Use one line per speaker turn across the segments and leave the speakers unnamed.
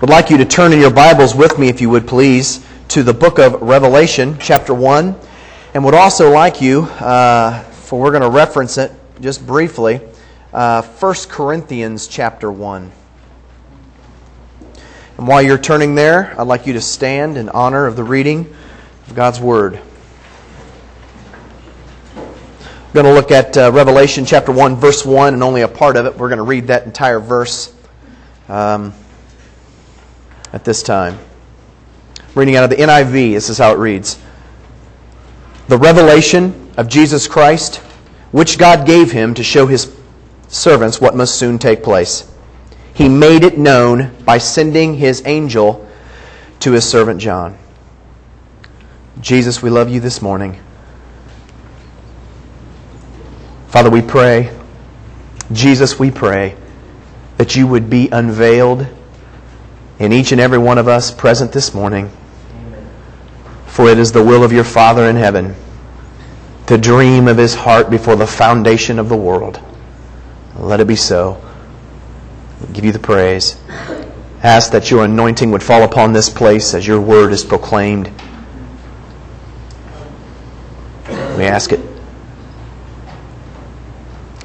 would like you to turn in your Bibles with me, if you would please, to the book of Revelation, chapter 1, and would also like you, uh, for we're going to reference it just briefly, uh, 1 Corinthians chapter 1. And while you're turning there, I'd like you to stand in honor of the reading of God's Word. We're going to look at uh, Revelation chapter 1, verse 1, and only a part of it. We're going to read that entire verse. Um, at this time. Reading out of the NIV, this is how it reads The revelation of Jesus Christ, which God gave him to show his servants what must soon take place. He made it known by sending his angel to his servant John. Jesus, we love you this morning. Father, we pray, Jesus, we pray that you would be unveiled in each and every one of us present this morning. For it is the will of your Father in heaven to dream of his heart before the foundation of the world. Let it be so. We give you the praise. Ask that your anointing would fall upon this place as your word is proclaimed. We ask it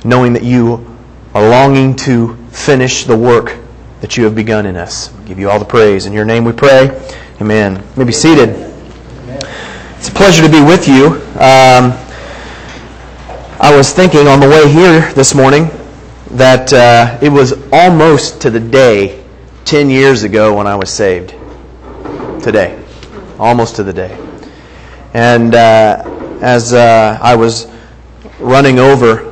knowing that you are longing to finish the work that you have begun in us. We give you all the praise. In your name we pray. Amen. You may be seated. It's a pleasure to be with you. Um, I was thinking on the way here this morning that uh, it was almost to the day 10 years ago when I was saved. Today. Almost to the day. And uh, as uh, I was running over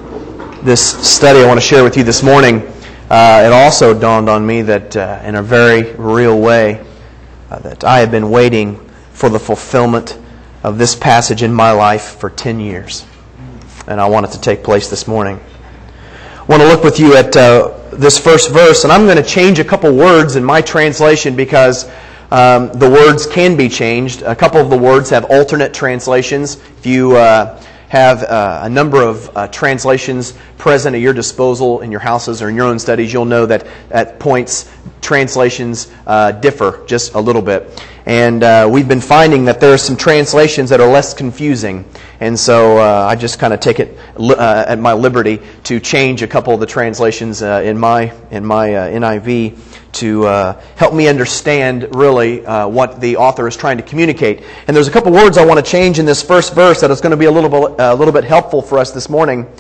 this study I want to share with you this morning, uh, it also dawned on me that uh, in a very real way uh, that I have been waiting for the fulfillment of this passage in my life for 10 years. And I want it to take place this morning. I want to look with you at uh, this first verse, and I'm going to change a couple words in my translation because um, the words can be changed. A couple of the words have alternate translations. If you uh, have uh, a number of uh, translations present at your disposal in your houses or in your own studies, you'll know that at points translations uh, differ just a little bit. And uh, we've been finding that there are some translations that are less confusing. And so uh, I just kind of take it uh, at my liberty to change a couple of the translations in my, in my NIV to uh, help me understand really uh, what the author is trying to communicate. And there's a couple words I want to change in this first verse that is going to be a little bit, a little bit helpful for us this morning.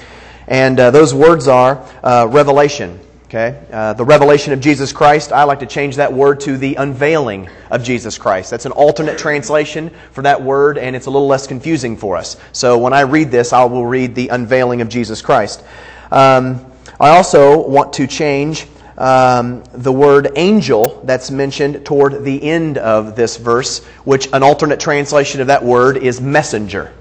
And uh, those words are uh, revelation. Okay? Uh, the revelation of Jesus Christ, I like to change that word to the unveiling of Jesus Christ. That's an alternate translation for that word, and it's a little less confusing for us. So when I read this, I will read the unveiling of Jesus Christ. Um, I also want to change um, the word angel that's mentioned toward the end of this verse, which an alternate translation of that word is messenger.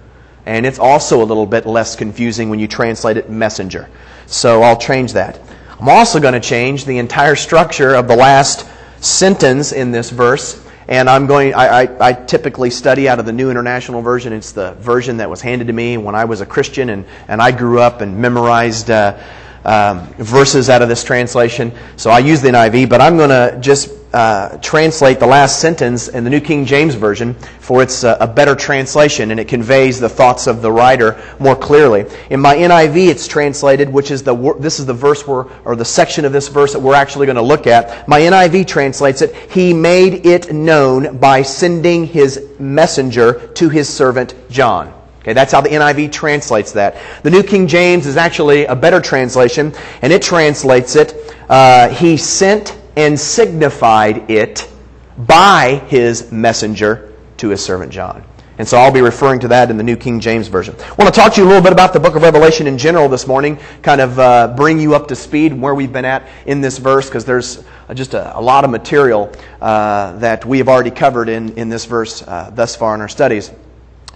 And it's also a little bit less confusing when you translate it messenger. So I'll change that. I'm also going to change the entire structure of the last sentence in this verse. And I'm going, I, I, I, typically study out of the New International Version. It's the version that was handed to me when I was a Christian and, and I grew up and memorized uh, um, verses out of this translation. So I use the NIV, but I'm going to just uh, translate the last sentence in the New King James Version for it's a, a, better translation and it conveys the thoughts of the writer more clearly. In my NIV, it's translated, which is the this is the verse where, or the section of this verse that we're actually going to look at. My NIV translates it, He made it known by sending His messenger to His servant John. Okay, that's how the NIV translates that. The New King James is actually a better translation, and it translates it, uh, He sent and signified it by His messenger to His servant John. And so I'll be referring to that in the New King James Version. I want to talk to you a little bit about the book of Revelation in general this morning, kind of uh, bring you up to speed where we've been at in this verse, because there's just a, a, lot of material uh, that we have already covered in, in this verse uh, thus far in our studies.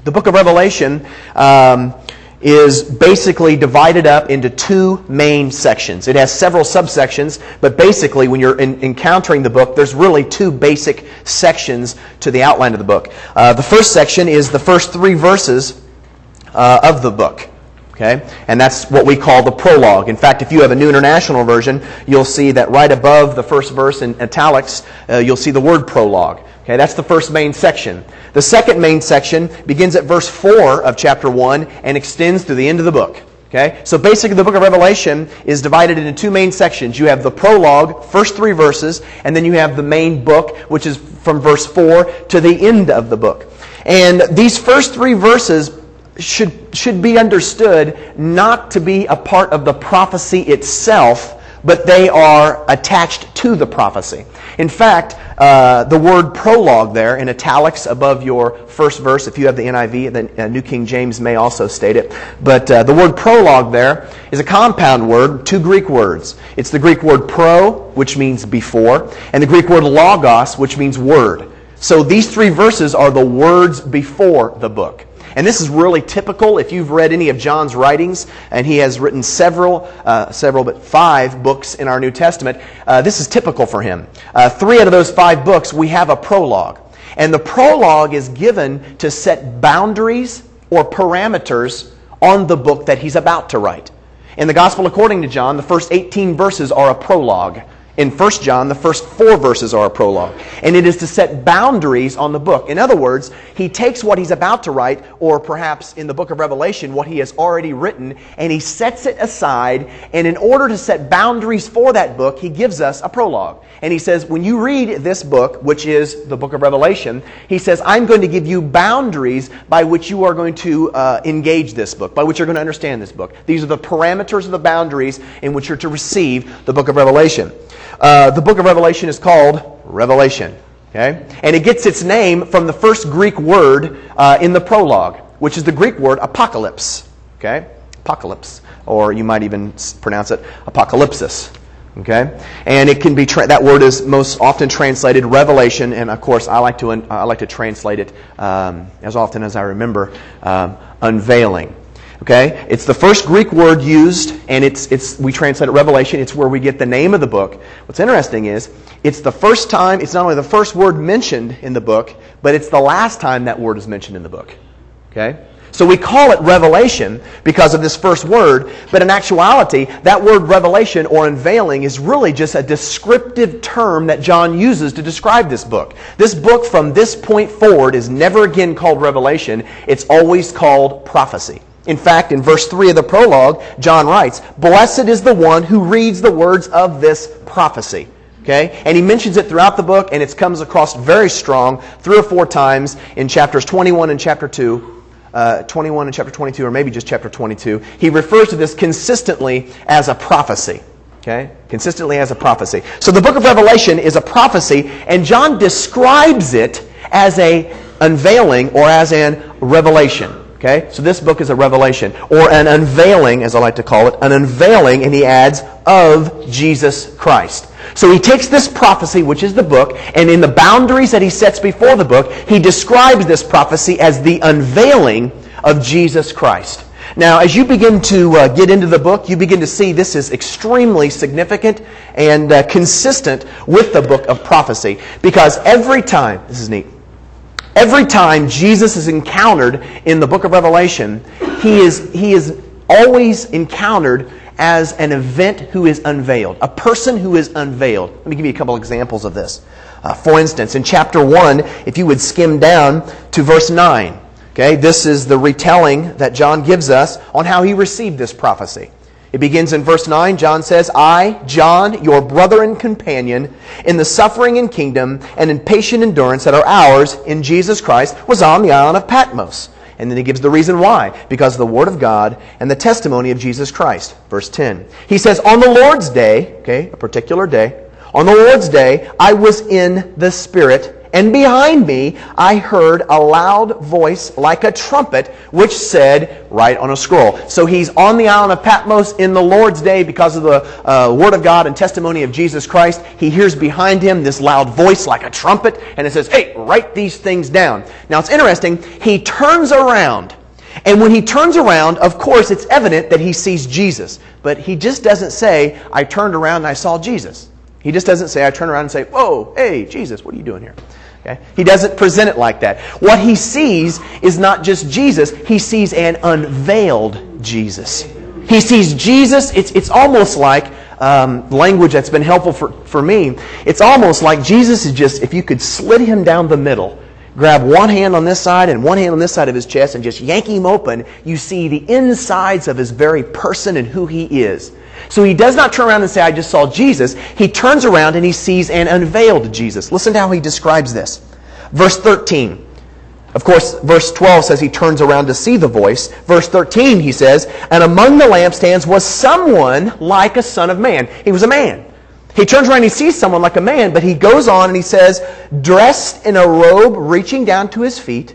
The book of Revelation um, is basically divided up into two main sections. It has several subsections, but basically, when you're in, encountering the book, there's really two basic sections to the outline of the book. Uh, the first section is the first three verses uh, of the book. Okay? And that's what we call the prologue. In fact, if you have a New International Version, you'll see that right above the first verse in italics, uh, you'll see the word prologue. Okay, that's the first main section. The second main section begins at verse 4 of chapter 1 and extends to the end of the book. Okay? So basically, the book of Revelation is divided into two main sections. You have the prologue, first three verses, and then you have the main book, which is from verse 4 to the end of the book. And these first three verses should, should be understood not to be a part of the prophecy itself, but they are attached to the prophecy. In fact, uh, the word prologue there in italics above your first verse, if you have the NIV, the uh, New King James may also state it. But uh, the word prologue there is a compound word, two Greek words. It's the Greek word pro, which means before, and the Greek word logos, which means word. So these three verses are the words before the book. And this is really typical if you've read any of John's writings, and he has written several, uh, several, but five books in our New Testament. Uh, this is typical for him. Uh, three out of those five books, we have a prologue. And the prologue is given to set boundaries or parameters on the book that he's about to write. In the Gospel according to John, the first 18 verses are a prologue. In 1 John, the first four verses are a prologue. And it is to set boundaries on the book. In other words, he takes what he's about to write, or perhaps in the book of Revelation, what he has already written, and he sets it aside. And in order to set boundaries for that book, he gives us a prologue. And he says, when you read this book, which is the book of Revelation, he says, I'm going to give you boundaries by which you are going to uh, engage this book, by which you're going to understand this book. These are the parameters of the boundaries in which you're to receive the book of Revelation. Uh, the book of Revelation is called Revelation. Okay? And it gets its name from the first Greek word uh, in the prologue, which is the Greek word apocalypse. Okay? Apocalypse. Or you might even pronounce it apocalypsis. Okay? And it can be, tra- that word is most often translated revelation, and of course I like to, un- I like to translate it um, as often as I remember, um, unveiling. Okay? It's the first Greek word used, and it's, it's, we translate it Revelation. It's where we get the name of the book. What's interesting is, it's the first time, it's not only the first word mentioned in the book, but it's the last time that word is mentioned in the book. Okay? So we call it revelation because of this first word, but in actuality, that word revelation or unveiling is really just a descriptive term that John uses to describe this book. This book from this point forward is never again called revelation, it's always called prophecy. In fact, in verse 3 of the prologue, John writes, Blessed is the one who reads the words of this prophecy. Okay? And he mentions it throughout the book, and it comes across very strong three or four times in chapters 21 and chapter 2, uh, 21 and chapter 22, or maybe just chapter 22. He refers to this consistently as a prophecy. Okay? Consistently as a prophecy. So the book of Revelation is a prophecy, and John describes it as a unveiling or as an revelation. Okay? So this book is a revelation, or an unveiling, as I like to call it, an unveiling, and he adds, of Jesus Christ. So he takes this prophecy, which is the book, and in the boundaries that he sets before the book, he describes this prophecy as the unveiling of Jesus Christ. Now, as you begin to uh, get into the book, you begin to see this is extremely significant and uh, consistent with the book of prophecy. Because every time, this is neat, Every time Jesus is encountered in the book of Revelation, he is, he is always encountered as an event who is unveiled, a person who is unveiled. Let me give you a couple examples of this. Uh, for instance, in chapter 1, if you would skim down to verse 9, okay, this is the retelling that John gives us on how he received this prophecy. It begins in verse 9. John says, I, John, your brother and companion, in the suffering and kingdom and in patient endurance that are ours in Jesus Christ, was on the island of Patmos. And then he gives the reason why. Because of the word of God and the testimony of Jesus Christ. Verse 10. He says, On the Lord's day, okay, a particular day, on the Lord's day, I was in the Spirit and behind me I heard a loud voice like a trumpet, which said, Write on a scroll. So he's on the island of Patmos in the Lord's day because of the uh, Word of God and testimony of Jesus Christ. He hears behind him this loud voice like a trumpet, and it says, Hey, write these things down. Now it's interesting. He turns around. And when he turns around, of course, it's evident that he sees Jesus. But he just doesn't say, I turned around and I saw Jesus. He just doesn't say, I turn around and say, Whoa, hey, Jesus, what are you doing here? Okay? He doesn't present it like that. What he sees is not just Jesus, he sees an unveiled Jesus. He sees Jesus, it's, it's almost like um, language that's been helpful for, for me. It's almost like Jesus is just, if you could slit him down the middle, grab one hand on this side and one hand on this side of his chest and just yank him open, you see the insides of his very person and who he is. So he does not turn around and say, I just saw Jesus. He turns around and he sees an unveiled Jesus. Listen to how he describes this. Verse 13. Of course, verse 12 says he turns around to see the voice. Verse 13, he says, And among the lampstands was someone like a son of man. He was a man. He turns around and he sees someone like a man, but he goes on and he says, dressed in a robe reaching down to his feet,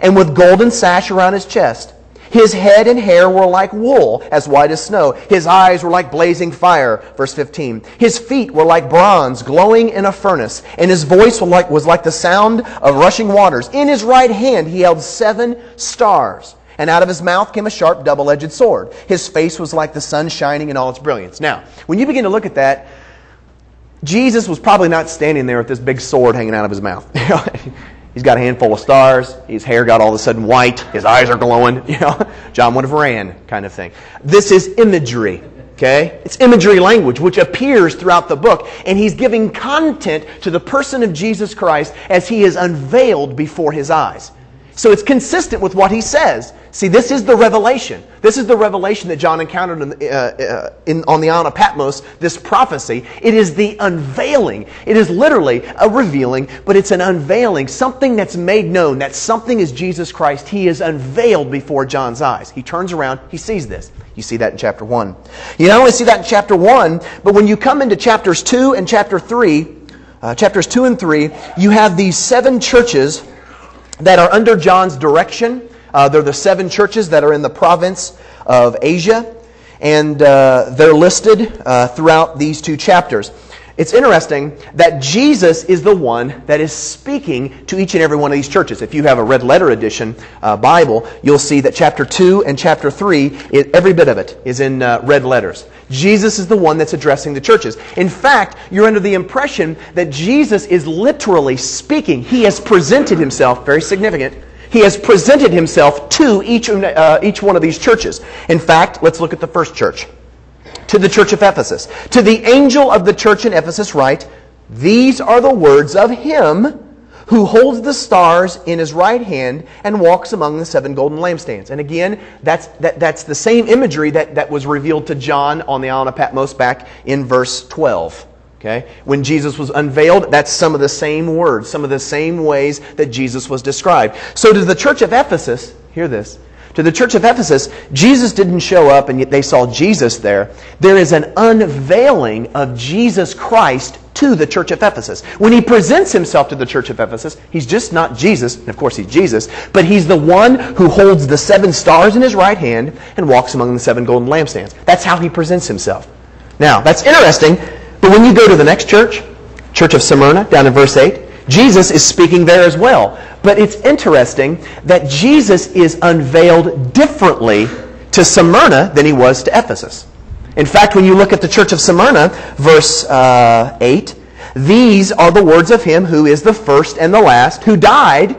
and with golden sash around his chest. His head and hair were like wool, as white as snow. His eyes were like blazing fire. Verse 15. His feet were like bronze, glowing in a furnace, and his voice was like, was like the sound of rushing waters. In his right hand he held seven stars. And out of his mouth came a sharp double edged sword. His face was like the sun shining in all its brilliance. Now, when you begin to look at that, Jesus was probably not standing there with this big sword hanging out of his mouth. He's got a handful of stars. His hair got all of a sudden white. His eyes are glowing. You know, John would have ran, kind of thing. This is imagery. Okay? It's imagery language which appears throughout the book. And he's giving content to the person of Jesus Christ as he is unveiled before his eyes. So it's consistent with what he says. See, this is the revelation. This is the revelation that John encountered in, uh, uh, in, on the island of Patmos, this prophecy. It is the unveiling. It is literally a revealing, but it's an unveiling, something that's made known. That something is Jesus Christ. He is unveiled before John's eyes. He turns around, he sees this. You see that in chapter 1. You not only see that in chapter 1, but when you come into chapters 2 and chapter 3, uh, chapters 2 and 3, you have these seven churches that are under John's direction. Uh, they're the seven churches that are in the province of Asia, and uh, they're listed uh, throughout these two chapters. It's interesting that Jesus is the one that is speaking to each and every one of these churches. If you have a red letter edition uh, Bible, you'll see that chapter 2 and chapter 3, it, every bit of it is in uh, red letters. Jesus is the one that's addressing the churches. In fact, you're under the impression that Jesus is literally speaking. He has presented himself, very significant, he has presented himself to each, uh, each one of these churches. In fact, let's look at the first church to the church of Ephesus. To the angel of the church in Ephesus, write, These are the words of him who holds the stars in his right hand and walks among the seven golden lampstands. And again, that's, that, that's the same imagery that, that was revealed to John on the island of Patmos back in verse 12. Okay? When Jesus was unveiled, that's some of the same words, some of the same ways that Jesus was described. So to the church of Ephesus, hear this, to the church of Ephesus, Jesus didn't show up and yet they saw Jesus there. There is an unveiling of Jesus Christ to the church of Ephesus. When he presents himself to the church of Ephesus, he's just not Jesus, and of course he's Jesus, but he's the one who holds the seven stars in his right hand and walks among the seven golden lampstands. That's how he presents himself. Now, that's interesting, but when you go to the next church, Church of Smyrna, down in verse 8, Jesus is speaking there as well. But it's interesting that Jesus is unveiled differently to Smyrna than he was to Ephesus. In fact, when you look at the church of Smyrna, verse uh, 8, these are the words of him who is the first and the last, who died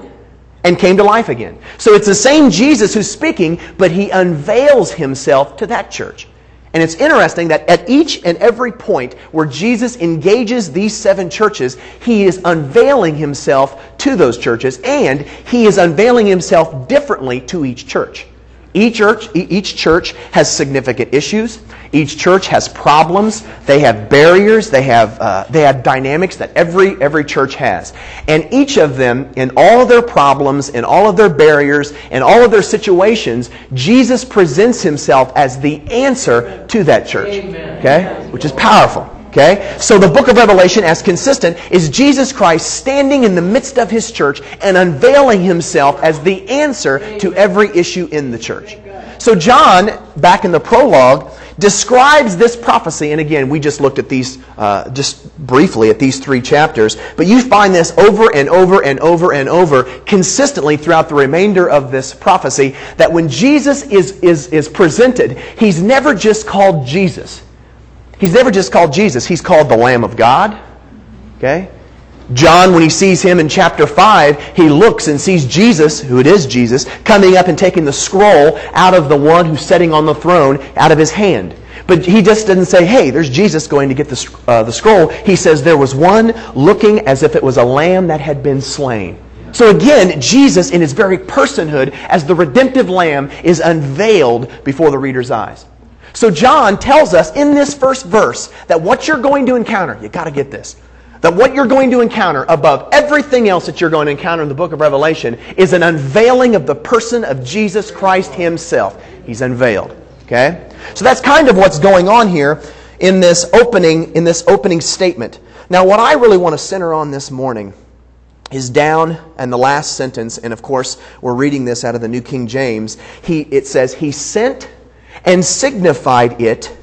and came to life again. So it's the same Jesus who's speaking, but he unveils himself to that church. And it's interesting that at each and every point where Jesus engages these seven churches, he is unveiling himself to those churches and he is unveiling himself differently to each church. Each church, each church has significant issues. Each church has problems. They have barriers. They have, uh, they have dynamics that every, every church has. And each of them, in all of their problems, in all of their barriers, in all of their situations, Jesus presents himself as the answer to that church. Okay? Which is powerful. Okay? So the book of Revelation, as consistent, is Jesus Christ standing in the midst of his church and unveiling himself as the answer to every issue in the church. So John, back in the prologue, describes this prophecy, and again, we just looked at these uh, just briefly at these three chapters, but you find this over and over and over and over consistently throughout the remainder of this prophecy that when Jesus is, is, is presented, he's never just called Jesus. He's never just called Jesus, he's called the Lamb of God. Okay? John, when he sees him in chapter 5, he looks and sees Jesus, who it is Jesus, coming up and taking the scroll out of the one who's sitting on the throne out of his hand. But he just didn't say, hey, there's Jesus going to get the, uh, the scroll. He says there was one looking as if it was a lamb that had been slain. So again, Jesus, in his very personhood, as the redemptive lamb, is unveiled before the reader's eyes. So John tells us in this first verse that what you're going to encounter, you got to get this that what you're going to encounter above everything else that you're going to encounter in the book of Revelation is an unveiling of the person of Jesus Christ himself. He's unveiled. Okay? So that's kind of what's going on here in this opening in this opening statement. Now what I really want to center on this morning is down and the last sentence and of course we're reading this out of the New King James. He it says he sent and signified it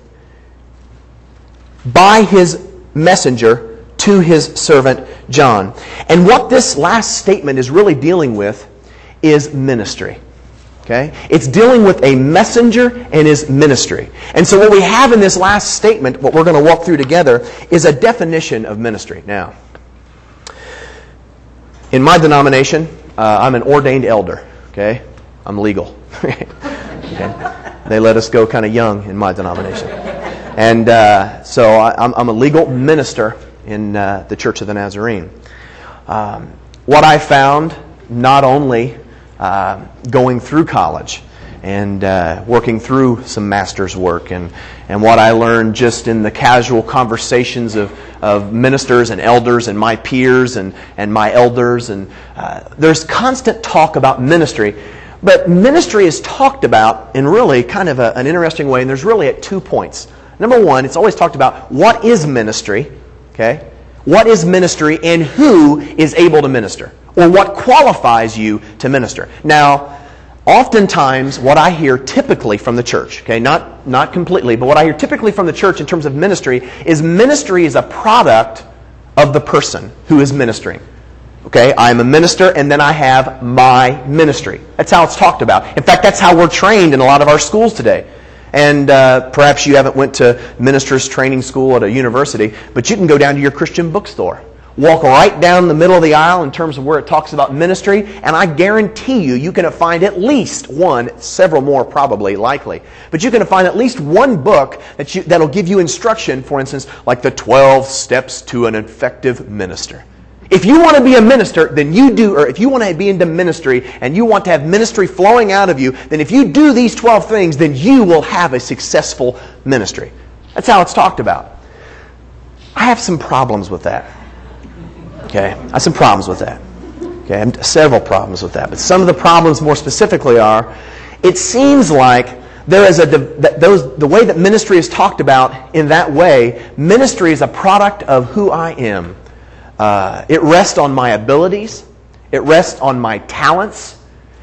by his messenger to his servant John. And what this last statement is really dealing with is ministry. Okay? It's dealing with a messenger and his ministry. And so what we have in this last statement, what we're going to walk through together, is a definition of ministry. Now, in my denomination, uh, I'm an ordained elder. Okay? I'm legal. okay? They let us go kind of young in my denomination. And uh, so I, I'm, I'm a legal minister in uh, the Church of the Nazarene. Um, what I found, not only uh, going through college and uh, working through some master's work, and, and what I learned just in the casual conversations of, of ministers and elders and my peers and, and my elders, and uh, there's constant talk about ministry. But ministry is talked about in really kind of a, an interesting way, and there's really at two points. Number one, it's always talked about what is ministry, Okay? What is ministry and who is able to minister? Or what qualifies you to minister? Now, oftentimes what I hear typically from the church, okay, not, not completely, but what I hear typically from the church in terms of ministry is ministry is a product of the person who is ministering. Okay, I'm a minister and then I have my ministry. That's how it's talked about. In fact, that's how we're trained in a lot of our schools today. And uh, perhaps you haven't went to minister's training school at a university, but you can go down to your Christian bookstore. Walk right down the middle of the aisle in terms of where it talks about ministry, and I guarantee you, you can find at least one, several more probably, likely, but you can find at least one book that you, that'll give you instruction, for instance, like the 12 steps to an effective minister. If you want to be a minister, then you do, or if you want to be into ministry and you want to have ministry flowing out of you, then if you do these 12 things, then you will have a successful ministry. That's how it's talked about. I have some problems with that. Okay? I have some problems with that. Okay? Several problems with that. But some of the problems more specifically are it seems like there is a those, the way that ministry is talked about in that way, ministry is a product of who I am uh, it rests on my abilities. It rests on my talents.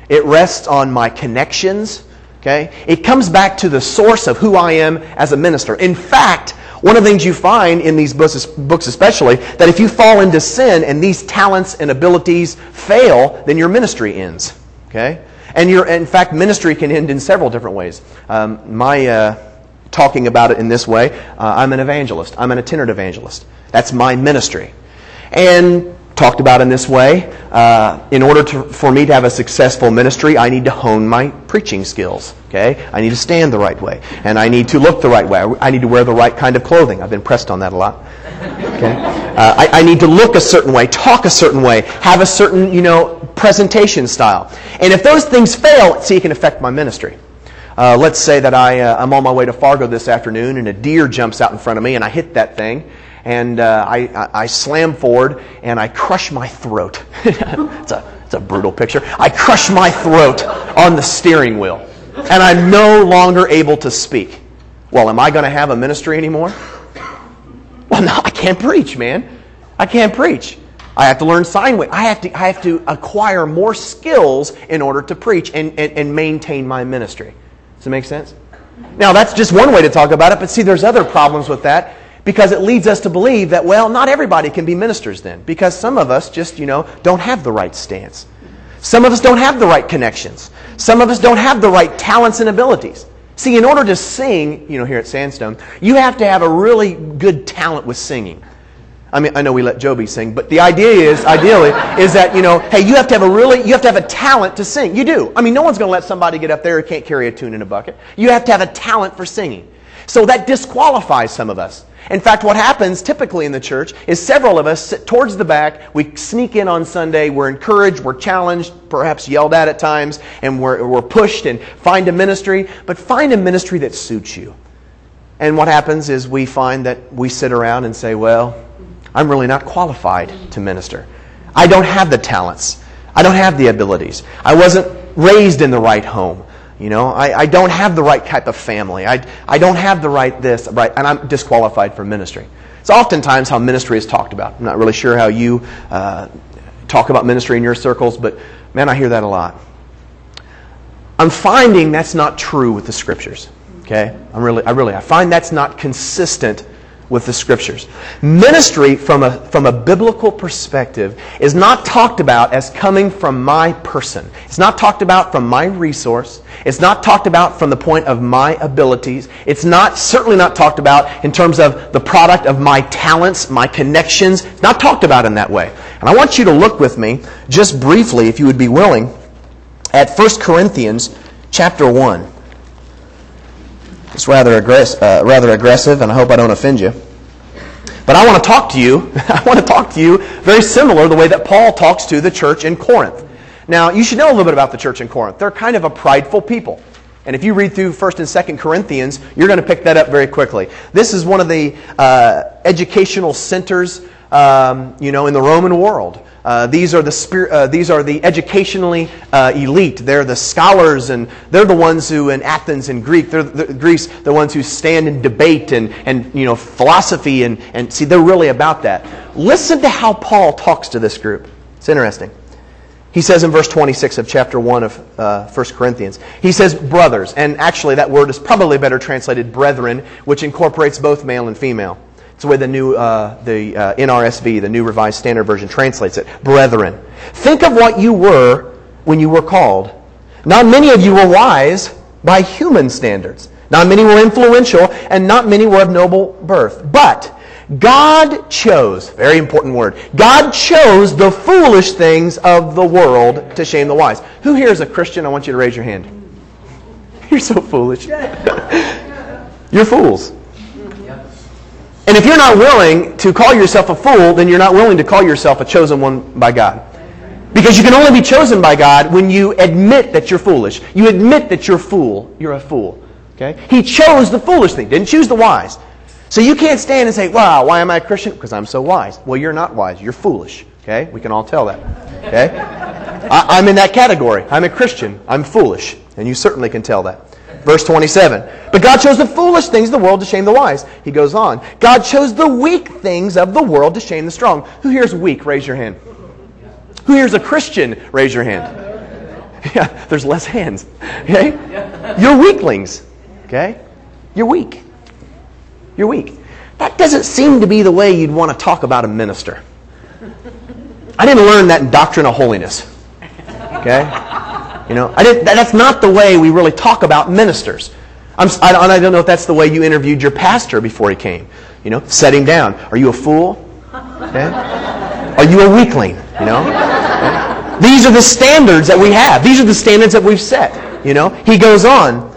It rests on my connections. Okay? It comes back to the source of who I am as a minister. In fact, one of the things you find in these books, books especially, that if you fall into sin and these talents and abilities fail, then your ministry ends. Okay? And your, in fact, ministry can end in several different ways. Um, my uh, talking about it in this way, uh, I'm an evangelist. I'm an itinerant evangelist. That's my ministry. And talked about in this way, uh, in order to, for me to have a successful ministry, I need to hone my preaching skills. Okay, I need to stand the right way, and I need to look the right way. I need to wear the right kind of clothing. I've been pressed on that a lot. Okay, uh, I, I need to look a certain way, talk a certain way, have a certain you know presentation style. And if those things fail, see, it can affect my ministry. Uh, let's say that I, uh, I'm on my way to Fargo this afternoon, and a deer jumps out in front of me, and I hit that thing and uh, I, I, I, slam forward and I crush my throat. it's, a, it's a brutal picture. I crush my throat on the steering wheel, and I'm no longer able to speak. Well, am I going to have a ministry anymore? Well, no, I can't preach, man. I can't preach. I have to learn sign language. I have to, I have to acquire more skills in order to preach and, and, and maintain my ministry. Does it make sense? Now, that's just one way to talk about it, but see, there's other problems with that because it leads us to believe that, well, not everybody can be ministers then, because some of us just, you know, don't have the right stance. Some of us don't have the right connections. Some of us don't have the right talents and abilities. See, in order to sing, you know, here at Sandstone, you have to have a really good talent with singing. I mean, I know we let Joby sing, but the idea is, ideally, is that, you know, hey, you have to have a really, you have to have a talent to sing. You do. I mean, no one's going to let somebody get up there who can't carry a tune in a bucket. You have to have a talent for singing. So that disqualifies some of us. In fact, what happens typically in the church is several of us sit towards the back. We sneak in on Sunday. We're encouraged. We're challenged, perhaps yelled at at times, and we're, we're pushed and find a ministry. But find a ministry that suits you. And what happens is we find that we sit around and say, well, I'm really not qualified to minister. I don't have the talents. I don't have the abilities. I wasn't raised in the right home. You know, I, I don't have the right type of family. I, I don't have the right this, right, and I'm disqualified for ministry. It's oftentimes how ministry is talked about. I'm not really sure how you uh, talk about ministry in your circles, but man, I hear that a lot. I'm finding that's not true with the scriptures. Okay, I'm really, I really, I find that's not consistent with the scriptures. Ministry from a, from a biblical perspective is not talked about as coming from my person. It's not talked about from my resource. It's not talked about from the point of my abilities. It's not, certainly not talked about in terms of the product of my talents, my connections. It's not talked about in that way. And I want you to look with me, just briefly, if you would be willing, at 1 Corinthians chapter 1. It's rather, aggress- uh, rather aggressive, and I hope I don't offend you. But I want to talk to you. I want to talk to you very similar the way that Paul talks to the church in Corinth. Now, you should know a little bit about the church in Corinth. They're kind of a prideful people. And if you read through 1st and 2nd Corinthians, you're going to pick that up very quickly. This is one of the uh, educational centers, um, you know, in the Roman world. Uh, these, are the spirit, uh, these are the educationally uh, elite. They're the scholars, and they're the ones who, in Athens and Greek, they're the, Greece, the ones who stand in debate and, and you know, philosophy, and, and see, they're really about that. Listen to how Paul talks to this group. It's interesting. He says in verse 26 of chapter 1 of uh, 1 Corinthians, he says, brothers, and actually that word is probably better translated brethren, which incorporates both male and female. It's the way the new uh, the uh, NRSV, the New Revised Standard Version, translates it. Brethren, think of what you were when you were called. Not many of you were wise by human standards. Not many were influential, and not many were of noble birth. But God chose, very important word, God chose the foolish things of the world to shame the wise. Who here is a Christian? I want you to raise your hand. You're so foolish. You're fools. And if you're not willing to call yourself a fool, then you're not willing to call yourself a chosen one by God. Because you can only be chosen by God when you admit that you're foolish. You admit that you're fool. You're a fool. Okay? He chose the foolish thing, didn't choose the wise. So you can't stand and say, wow, why am I a Christian? Because I'm so wise. Well, you're not wise. You're foolish. Okay? We can all tell that. Okay? I, am in that category. I'm a Christian. I'm foolish. And you certainly can tell that. Verse 27. But God chose the foolish things of the world to shame the wise. He goes on. God chose the weak things of the world to shame the strong. Who here is weak? Raise your hand. Who here is a Christian? Raise your hand. Yeah, there's less hands. Okay? You're weaklings. Okay? You're weak. You're weak. That doesn't seem to be the way you'd want to talk about a minister. I didn't learn that in Doctrine of Holiness. Okay? You know, I didn't, that's not the way we really talk about ministers. I'm, I, don't, I don't know if that's the way you interviewed your pastor before he came. You know, set him down. Are you a fool? Okay? Are you a weakling? You know? Okay? These are the standards that we have. These are the standards that we've set. You know? He goes on.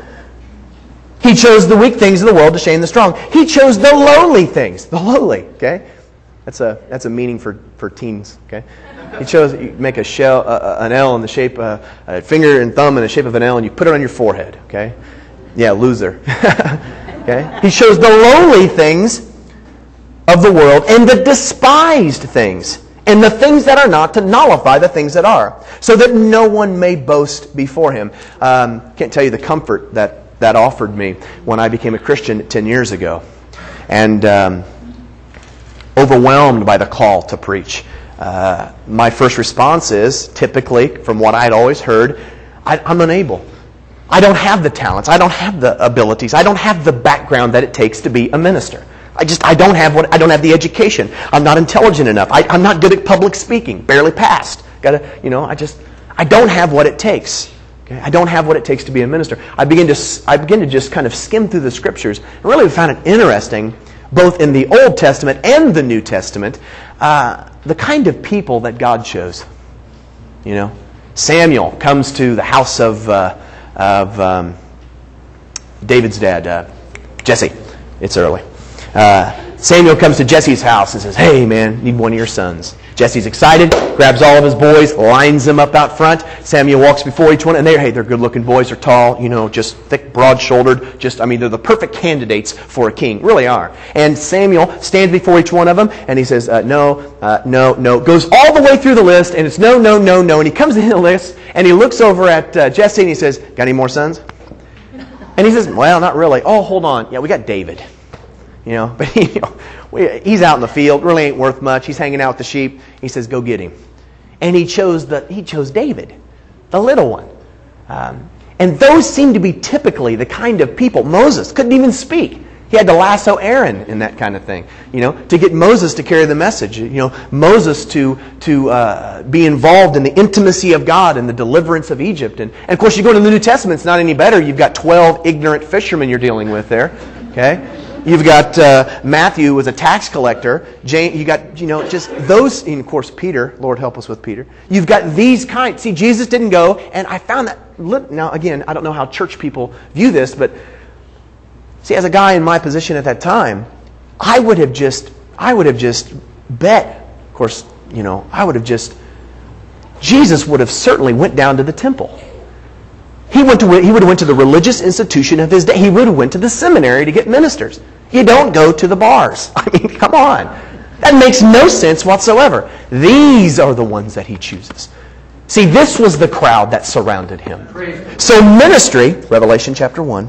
He chose the weak things of the world to shame the strong. He chose the lowly things. The lowly. Okay? That's a, that's a meaning for, for teens. Okay? He chose you make a shell, uh, an L in the shape, uh, a finger and thumb in the shape of an L, and you put it on your forehead. Okay, yeah, loser. okay, he chose the lowly things of the world and the despised things and the things that are not to nullify the things that are, so that no one may boast before him. Um, can't tell you the comfort that that offered me when I became a Christian ten years ago, and um, overwhelmed by the call to preach. Uh, my first response is typically, from what I'd always heard, I, I'm unable. I don't have the talents. I don't have the abilities. I don't have the background that it takes to be a minister. I just I don't have what I don't have the education. I'm not intelligent enough. I, am not good at public speaking. Barely passed. Got to you know I just I don't have what it takes. Okay? I don't have what it takes to be a minister. I begin to, I begin to just kind of skim through the scriptures and really found it interesting, both in the Old Testament and the New Testament, uh, the kind of people that God chose. You know, Samuel comes to the house of, uh, of um, David's dad, uh, Jesse. It's early. Samuel comes to Jesse's house and says, Hey, man, need one of your sons. Jesse's excited, grabs all of his boys, lines them up out front. Samuel walks before each one, and they're, hey, they're good looking boys. They're tall, you know, just thick, broad shouldered. Just, I mean, they're the perfect candidates for a king. Really are. And Samuel stands before each one of them, and he says, uh, no, uh, no, no. Goes all the way through the list, and it's no, no, no, no. And he comes in the list, and he looks over at uh, Jesse, and he says, Got any more sons? And he says, Well, not really. Oh, hold on. Yeah, we got David. You know, but he, you know, he's out in the field, really ain't worth much. He's hanging out with the sheep. He says, "Go get him," and he chose the he chose David, the little one. Um, and those seem to be typically the kind of people. Moses couldn't even speak. He had to lasso Aaron in that kind of thing, you know, to get Moses to carry the message. You know, Moses to to uh, be involved in the intimacy of God and the deliverance of Egypt. And, and of course, you go to the New Testament; it's not any better. You've got twelve ignorant fishermen you're dealing with there. Okay, You've got uh, Matthew was a tax collector. Jane, you got you know just those. And of course, Peter. Lord help us with Peter. You've got these kinds. See, Jesus didn't go, and I found that. Now, again, I don't know how church people view this, but see, as a guy in my position at that time, I would have just, I would have just bet. Of course, you know, I would have just. Jesus would have certainly went down to the temple. He, went to, he would have went to the religious institution of his day. He would have went to the seminary to get ministers. You don't go to the bars. I mean, come on. That makes no sense whatsoever. These are the ones that he chooses. See, this was the crowd that surrounded him. So ministry, Revelation chapter 1,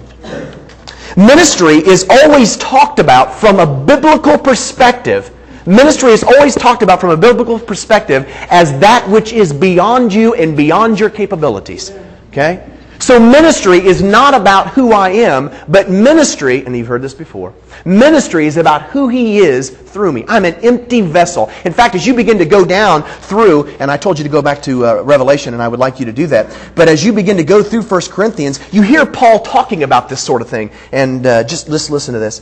ministry is always talked about from a biblical perspective. Ministry is always talked about from a biblical perspective as that which is beyond you and beyond your capabilities. Okay? So ministry is not about who I am, but ministry, and you've heard this before, ministry is about who He is through me. I'm an empty vessel. In fact, as you begin to go down through, and I told you to go back to uh, Revelation, and I would like you to do that, but as you begin to go through 1 Corinthians, you hear Paul talking about this sort of thing. And uh, just let's listen to this.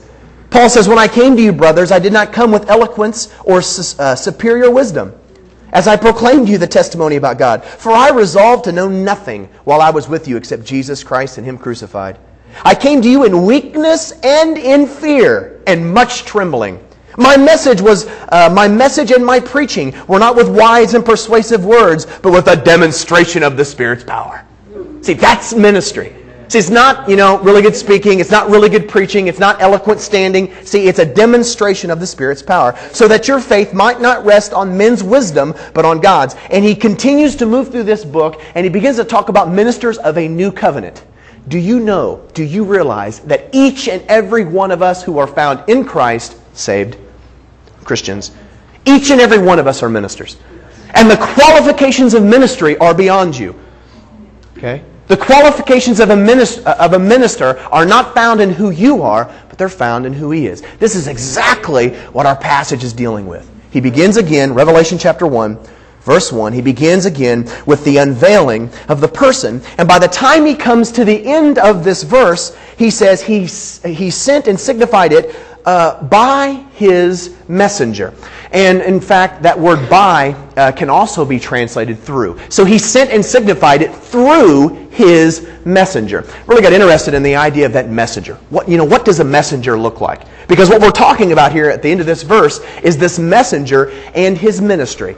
Paul says, When I came to you, brothers, I did not come with eloquence or su- uh, superior wisdom as I proclaimed you the testimony about God. For I resolved to know nothing while I was with you except Jesus Christ and Him crucified. I came to you in weakness and in fear and much trembling. My message was, uh, my message and my preaching were not with wise and persuasive words, but with a demonstration of the Spirit's power. See, that's ministry. See, it's not, you know, really good speaking. It's not really good preaching. It's not eloquent standing. See, it's a demonstration of the Spirit's power so that your faith might not rest on men's wisdom, but on God's. And he continues to move through this book and he begins to talk about ministers of a new covenant. Do you know, do you realize that each and every one of us who are found in Christ, saved Christians, each and every one of us are ministers. And the qualifications of ministry are beyond you. Okay? The qualifications of a, minister, of a minister are not found in who you are, but they're found in who he is. This is exactly what our passage is dealing with. He begins again, Revelation chapter 1, verse 1, he begins again with the unveiling of the person. And by the time he comes to the end of this verse, he says he, he sent and signified it uh, by his messenger. And in fact, that word by uh, can also be translated through. So he sent and signified it through his messenger. Really got interested in the idea of that messenger. What, you know, what does a messenger look like? Because what we're talking about here at the end of this verse is this messenger and his ministry.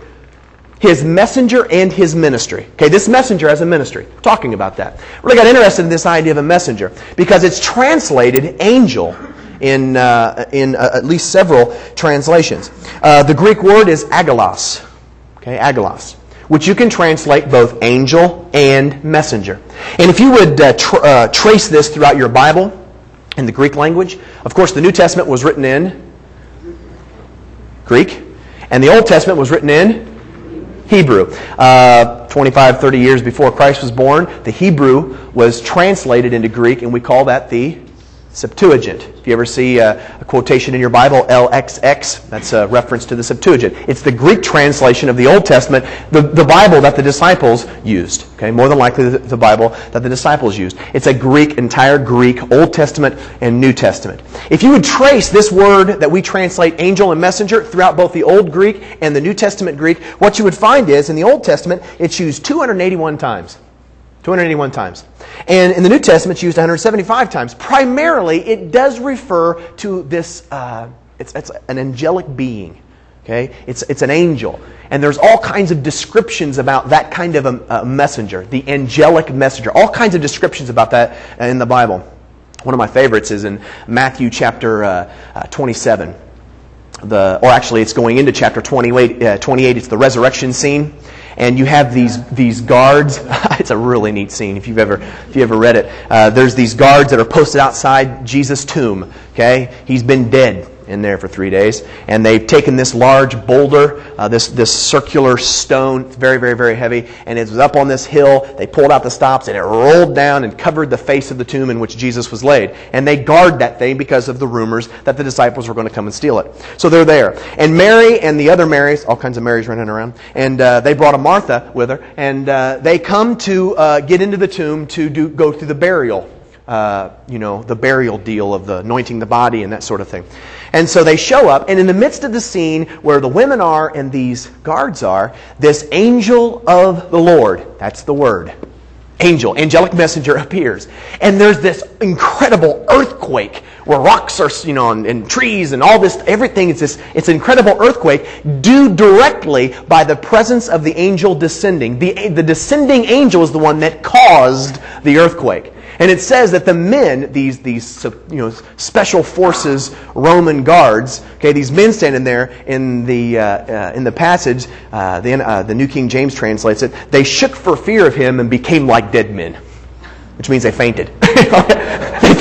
His messenger and his ministry. Okay, this messenger has a ministry. Talking about that. Really got interested in this idea of a messenger because it's translated angel in, uh, in uh, at least several translations. Uh, the Greek word is angelos. Okay, angelos. Which you can translate both angel and messenger. And if you would uh, uh, trace this throughout your Bible in the Greek language, of course, the New Testament was written in Greek, and the Old Testament was written in Hebrew. Uh, 25, 30 years before Christ was born, the Hebrew was translated into Greek, and we call that the Septuagint. If you ever see a, a, quotation in your Bible, LXX, that's a reference to the Septuagint. It's the Greek translation of the Old Testament, the, the Bible that the disciples used. Okay, more than likely the, the Bible that the disciples used. It's a Greek, entire Greek, Old Testament and New Testament. If you would trace this word that we translate angel and messenger throughout both the Old Greek and the New Testament Greek, what you would find is in the Old Testament, it's used 281 times. 281 times. And in the New Testament, it's used 175 times. Primarily, it does refer to this, uh, it's, it's an angelic being. Okay? It's, it's an angel. And there's all kinds of descriptions about that kind of a, a messenger, the angelic messenger. All kinds of descriptions about that in the Bible. One of my favorites is in Matthew chapter uh, uh, 27. The, or actually, it's going into chapter 28, uh, 28. It's the resurrection scene and you have these these guards. it's a really neat scene if you've ever if you ever read it. Uh, there's these guards that are posted outside Jesus' tomb. Okay, he's been dead in there for three days. And they've taken this large boulder, uh, this, this circular stone, very, very, very heavy, and it was up on this hill. They pulled out the stops and it rolled down and covered the face of the tomb in which Jesus was laid. And they guard that thing because of the rumors that the disciples were going to come and steal it. So they're there. And Mary and the other Marys, all kinds of Marys running around, and uh, they brought a Martha with her, and uh, they come to uh, get into the tomb to do, go through the burial uh, you know, the burial deal of the anointing the body and that sort of thing. And so they show up, and in the midst of the scene where the women are and these guards are, this angel of the Lord, that's the word, angel, angelic messenger appears. And there's this incredible earthquake where rocks are, you know, and, and, trees and all this, everything is this, it's an incredible earthquake due directly by the presence of the angel descending. The, the descending angel is the one that caused the earthquake. And it says that the men, these, these you know, special forces Roman guards, okay, these men standing there in the, uh, uh, in the passage, uh, the, uh, the New King James translates it, they shook for fear of him and became like dead men, which means they fainted.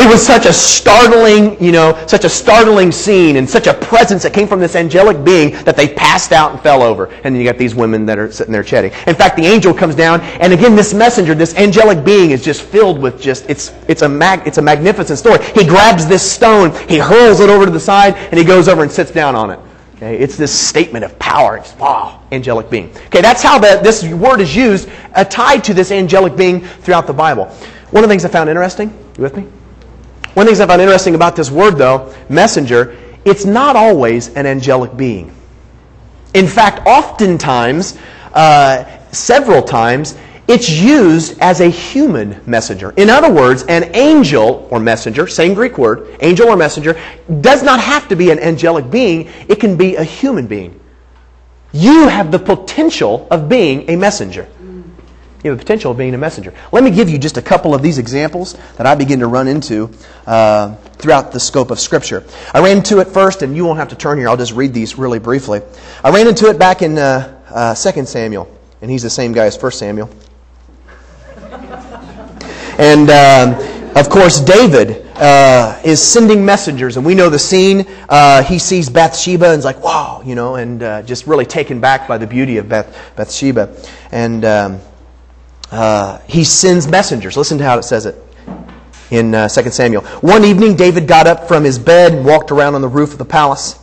It was such a startling, you know, such a startling scene and such a presence that came from this angelic being that they passed out and fell over. And then you got these women that are sitting there chatting. In fact, the angel comes down, and again, this messenger, this angelic being, is just filled with just it's it's a mag, it's a magnificent story. He grabs this stone, he hurls it over to the side, and he goes over and sits down on it. Okay, it's this statement of power. It's, wow, angelic being. Okay, that's how the, this word is used, uh, tied to this angelic being throughout the Bible. One of the things I found interesting, you with me? One of the things I found interesting about this word, though, messenger, it's not always an angelic being. In fact, oftentimes, uh, several times, it's used as a human messenger. In other words, an angel or messenger, same Greek word, angel or messenger, does not have to be an angelic being, it can be a human being. You have the potential of being a messenger. You have the potential of being a messenger. Let me give you just a couple of these examples that I begin to run into uh, throughout the scope of Scripture. I ran into it first, and you won't have to turn here. I'll just read these really briefly. I ran into it back in uh, uh, 2 Samuel, and he's the same guy as 1 Samuel. and um, of course, David uh, is sending messengers, and we know the scene. Uh, he sees Bathsheba and is like, "Wow," you know, and uh, just really taken back by the beauty of Beth, Bathsheba. And um, uh, he sends messengers. Listen to how it says it in uh, 2 Samuel. One evening, David got up from his bed and walked around on the roof of the palace.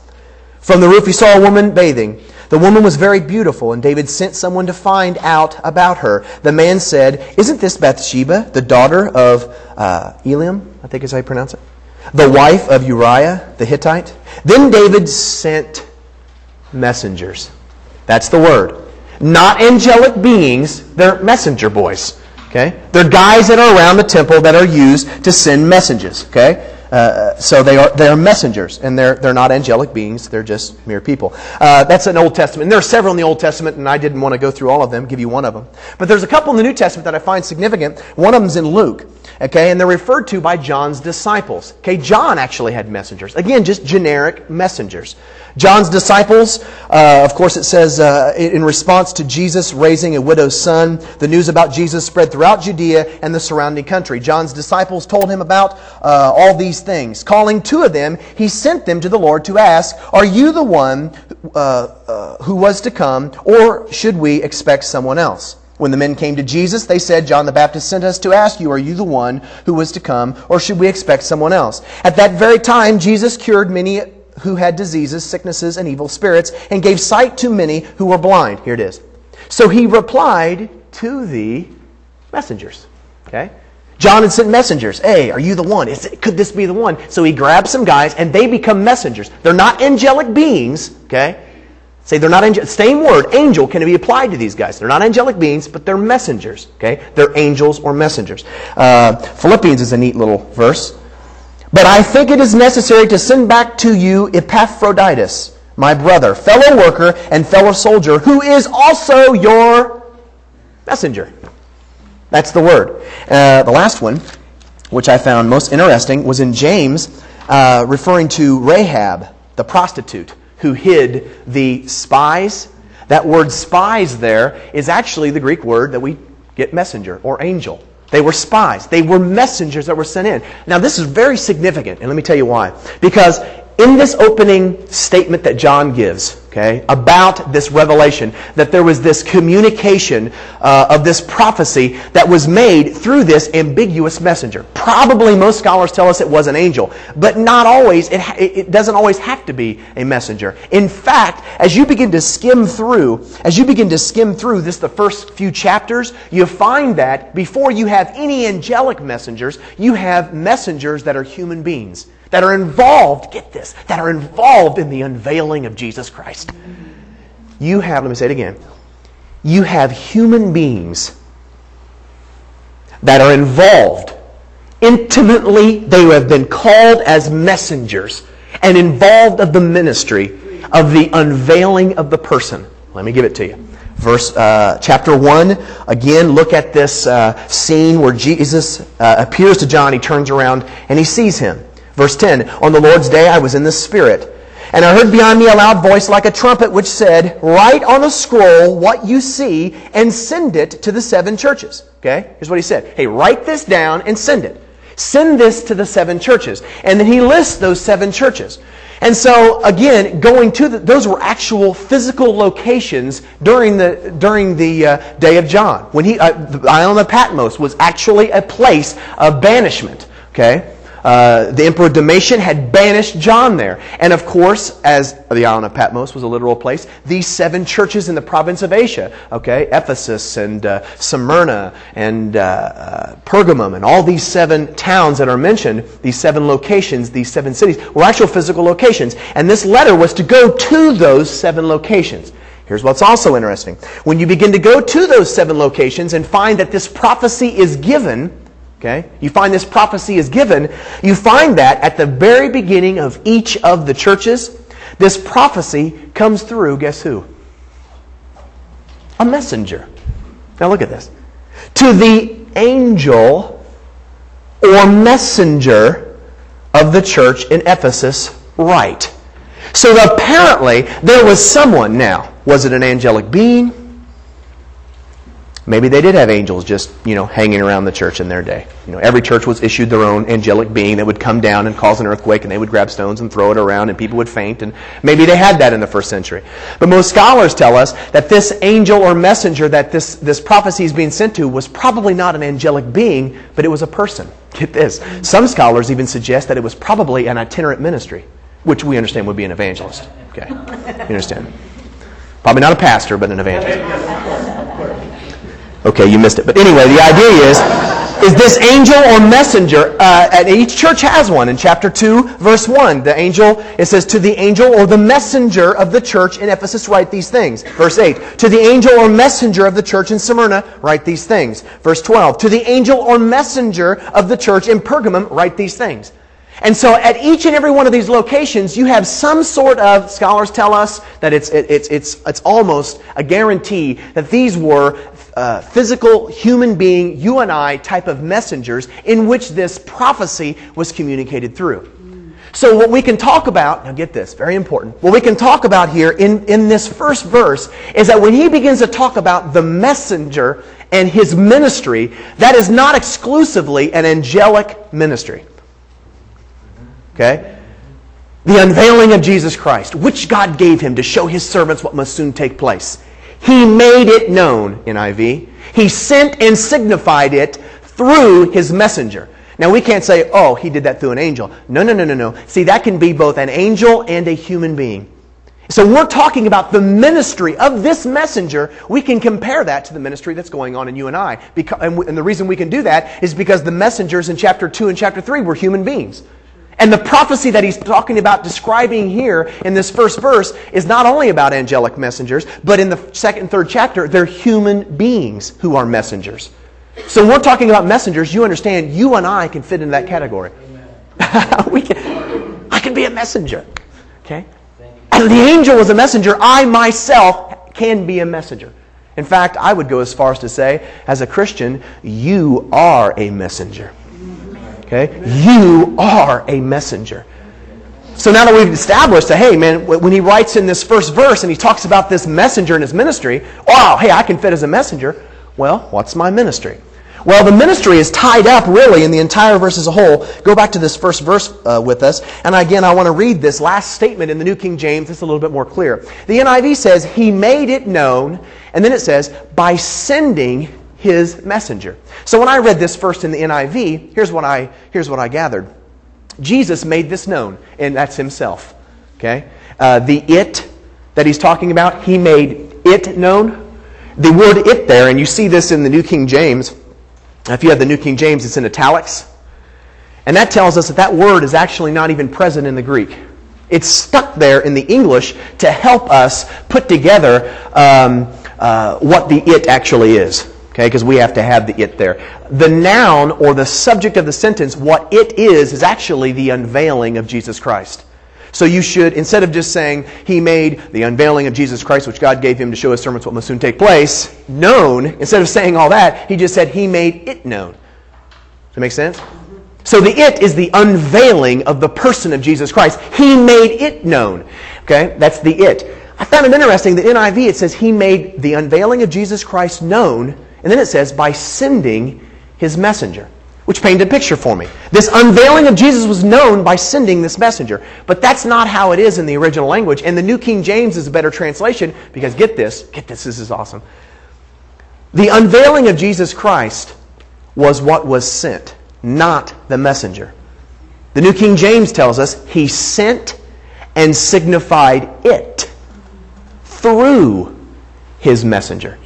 From the roof, he saw a woman bathing. The woman was very beautiful, and David sent someone to find out about her. The man said, Isn't this Bathsheba, the daughter of uh, Eliam? I think is how you pronounce it. The wife of Uriah the Hittite? Then David sent messengers. That's the word not angelic beings, they're messenger boys. Okay? They're guys that are around the temple that are used to send messages. Okay? Uh, so they are they are messengers, and they're they're not angelic beings. They're just mere people. Uh, that's an Old Testament. And there are several in the Old Testament, and I didn't want to go through all of them. Give you one of them, but there's a couple in the New Testament that I find significant. One of them's in Luke. Okay, and they're referred to by John's disciples. Okay, John actually had messengers. Again, just generic messengers. John's disciples, uh, of course, it says uh, in response to Jesus raising a widow's son, the news about Jesus spread throughout Judea and the surrounding country. John's disciples told him about uh, all these things. Calling two of them, he sent them to the Lord to ask, Are you the one uh, uh, who was to come, or should we expect someone else? When the men came to Jesus, they said, John the Baptist sent us to ask you, Are you the one who was to come, or should we expect someone else? At that very time, Jesus cured many who had diseases, sicknesses, and evil spirits, and gave sight to many who were blind. Here it is. So he replied to the messengers. Okay? John had sent messengers. Hey, are you the one? It, could this be the one? So he grabs some guys, and they become messengers. They're not angelic beings. Okay? Say they're not angel. Same word, angel, can be applied to these guys. They're not angelic beings, but they're messengers. Okay, they're angels or messengers. Uh, Philippians is a neat little verse. But I think it is necessary to send back to you Epaphroditus, my brother, fellow worker, and fellow soldier, who is also your messenger. That's the word. Uh, the last one, which I found most interesting, was in James, uh, referring to Rahab, the prostitute who hid the spies. That word spies there is actually the Greek word that we get messenger or angel. They were spies. They were messengers that were sent in. Now, this is very significant, and let me tell you why. Because in this opening statement that John gives, okay, about this revelation, that there was this communication uh, of this prophecy that was made through this ambiguous messenger. Probably most scholars tell us it was an angel, but not always. It, it doesn't always have to be a messenger. In fact, as you begin to skim through, as you begin to skim through this, the first few chapters, you find that before you have any angelic messengers, you have messengers that are human beings that are involved, get this, that are involved in the unveiling of Jesus Christ. You have, let me say it again, you have human beings that are involved intimately, they have been called as messengers and involved of the ministry of the unveiling of the person. Let me give it to you. Verse uh, chapter one. Again, look at this uh, scene where Jesus uh, appears to John. He turns around and he sees him. Verse 10 On the Lord's day I was in the Spirit. And I heard behind me a loud voice like a trumpet, which said, Write on a scroll what you see and send it to the seven churches. Okay? Here's what he said. Hey, write this down and send it. Send this to the seven churches. And then he lists those seven churches. And so, again, going to the, those were actual physical locations during the, during the uh, day of John. When he, uh, the island of Patmos was actually a place of banishment. Okay? Uh, the Emperor Domitian had banished John there. And of course, as the island of Patmos was a literal place, these seven churches in the province of Asia, okay, Ephesus and uh, Smyrna and uh, uh, Pergamum and all these seven towns that are mentioned, these seven locations, these seven cities, were actual physical locations. And this letter was to go to those seven locations. Here's what's also interesting. When you begin to go to those seven locations and find that this prophecy is given, Okay? You find this prophecy is given. You find that at the very beginning of each of the churches, this prophecy comes through, guess who? A messenger. Now look at this. To the angel or messenger of the church in Ephesus, write. So apparently, there was someone now. Was it an angelic being? Maybe they did have angels just, you know, hanging around the church in their day. You know, every church was issued their own angelic being that would come down and cause an earthquake and they would grab stones and throw it around and people would faint and maybe they had that in the first century. But most scholars tell us that this angel or messenger that this, this prophecy is being sent to was probably not an angelic being, but it was a person. Get this. Some scholars even suggest that it was probably an itinerant ministry, which we understand would be an evangelist. Okay. You understand? Probably not a pastor, but an evangelist. Okay, you missed it. But anyway, the idea is, is this angel or messenger, uh, and each church has one. In chapter 2, verse 1, the angel, it says, To the angel or the messenger of the church in Ephesus, write these things. Verse 8, To the angel or messenger of the church in Smyrna, write these things. Verse 12, To the angel or messenger of the church in Pergamum, write these things. And so at each and every one of these locations, you have some sort of, scholars tell us that it's, it, it's, it's, it's almost a guarantee that these were uh, physical human being, you and I type of messengers in which this prophecy was communicated through. So, what we can talk about, now get this, very important. What we can talk about here in, in this first verse is that when he begins to talk about the messenger and his ministry, that is not exclusively an angelic ministry. Okay? The unveiling of Jesus Christ, which God gave him to show his servants what must soon take place. He made it known, in NIV. He sent and signified it through his messenger. Now we can't say, oh, he did that through an angel. No, no, no, no, no. See, that can be both an angel and a human being. So we're talking about the ministry of this messenger. We can compare that to the ministry that's going on in you and I. And the reason we can do that is because the messengers in chapter 2 and chapter 3 were human beings. And the prophecy that he's talking about, describing here in this first verse, is not only about angelic messengers, but in the second and third chapter, they're human beings who are messengers. So when we're talking about messengers, you understand you and I can fit into that category. we can, I can be a messenger. Okay? The angel was a messenger. I myself can be a messenger. In fact, I would go as far as to say, as a Christian, you are a messenger. Okay? You are a messenger. So now that we've established that, hey, man, when he writes in this first verse and he talks about this messenger in his ministry, wow, hey, I can fit as a messenger. Well, what's my ministry? Well, the ministry is tied up really in the entire verse as a whole. Go back to this first verse uh, with us. And again, I want to read this last statement in the New King James. It's a little bit more clear. The NIV says, He made it known. And then it says, by sending his messenger. So when I read this first in the NIV, here's what I, here's what I gathered. Jesus made this known, and that's himself. Okay? Uh, the it that he's talking about, he made it known. The word it there, and you see this in the New King James, if you have the New King James, it's in italics. And that tells us that that word is actually not even present in the Greek. It's stuck there in the English to help us put together um, uh, what the it actually is. Okay, because we have to have the it there. The noun or the subject of the sentence, what it is, is actually the unveiling of Jesus Christ. So you should, instead of just saying, He made the unveiling of Jesus Christ, which God gave him to show his servants what must soon take place, known, instead of saying all that, he just said, He made it known. Does that make sense? Mm-hmm. So the it is the unveiling of the person of Jesus Christ. He made it known. Okay? That's the it. I found it interesting that in NIV it says He made the unveiling of Jesus Christ known, and then it says, by sending His messenger which painted a picture for me. This unveiling of Jesus was known by sending this messenger. But that's not how it is in the original language. And the New King James is a better translation because get this, get this, this is awesome. The unveiling of Jesus Christ was what was sent, not the messenger. The New King James tells us he sent and signified it through his messenger.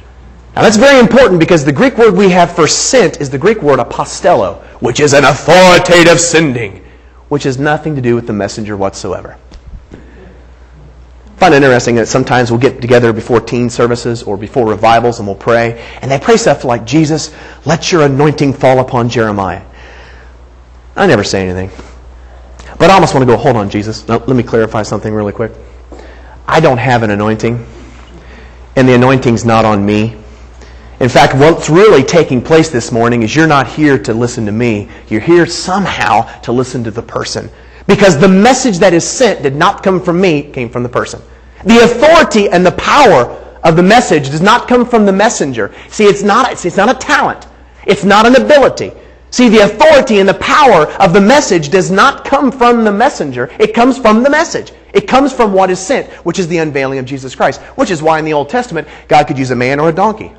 Now that's very important because the Greek word we have for sent is the Greek word apostello, which is an authoritative sending, which has nothing to do with the messenger whatsoever. I find it interesting that sometimes we'll get together before teen services or before revivals and we'll pray, and they pray stuff like, Jesus, let your anointing fall upon Jeremiah. I never say anything. But I almost want to go, hold on, Jesus. let me clarify something really quick. I don't have an anointing, and the anointing's not on me. In fact, what's really taking place this morning is you're not here to listen to me. You're here somehow to listen to the person. Because the message that is sent did not come from me, came from the person. The authority and the power of the message does not come from the messenger. See, it's not, it's not a talent. It's not an ability. See, the authority and the power of the message does not come from the messenger. It comes from the message. It comes from what is sent, which is the unveiling of Jesus Christ. Which is why in the Old Testament, God could use a man or a donkey.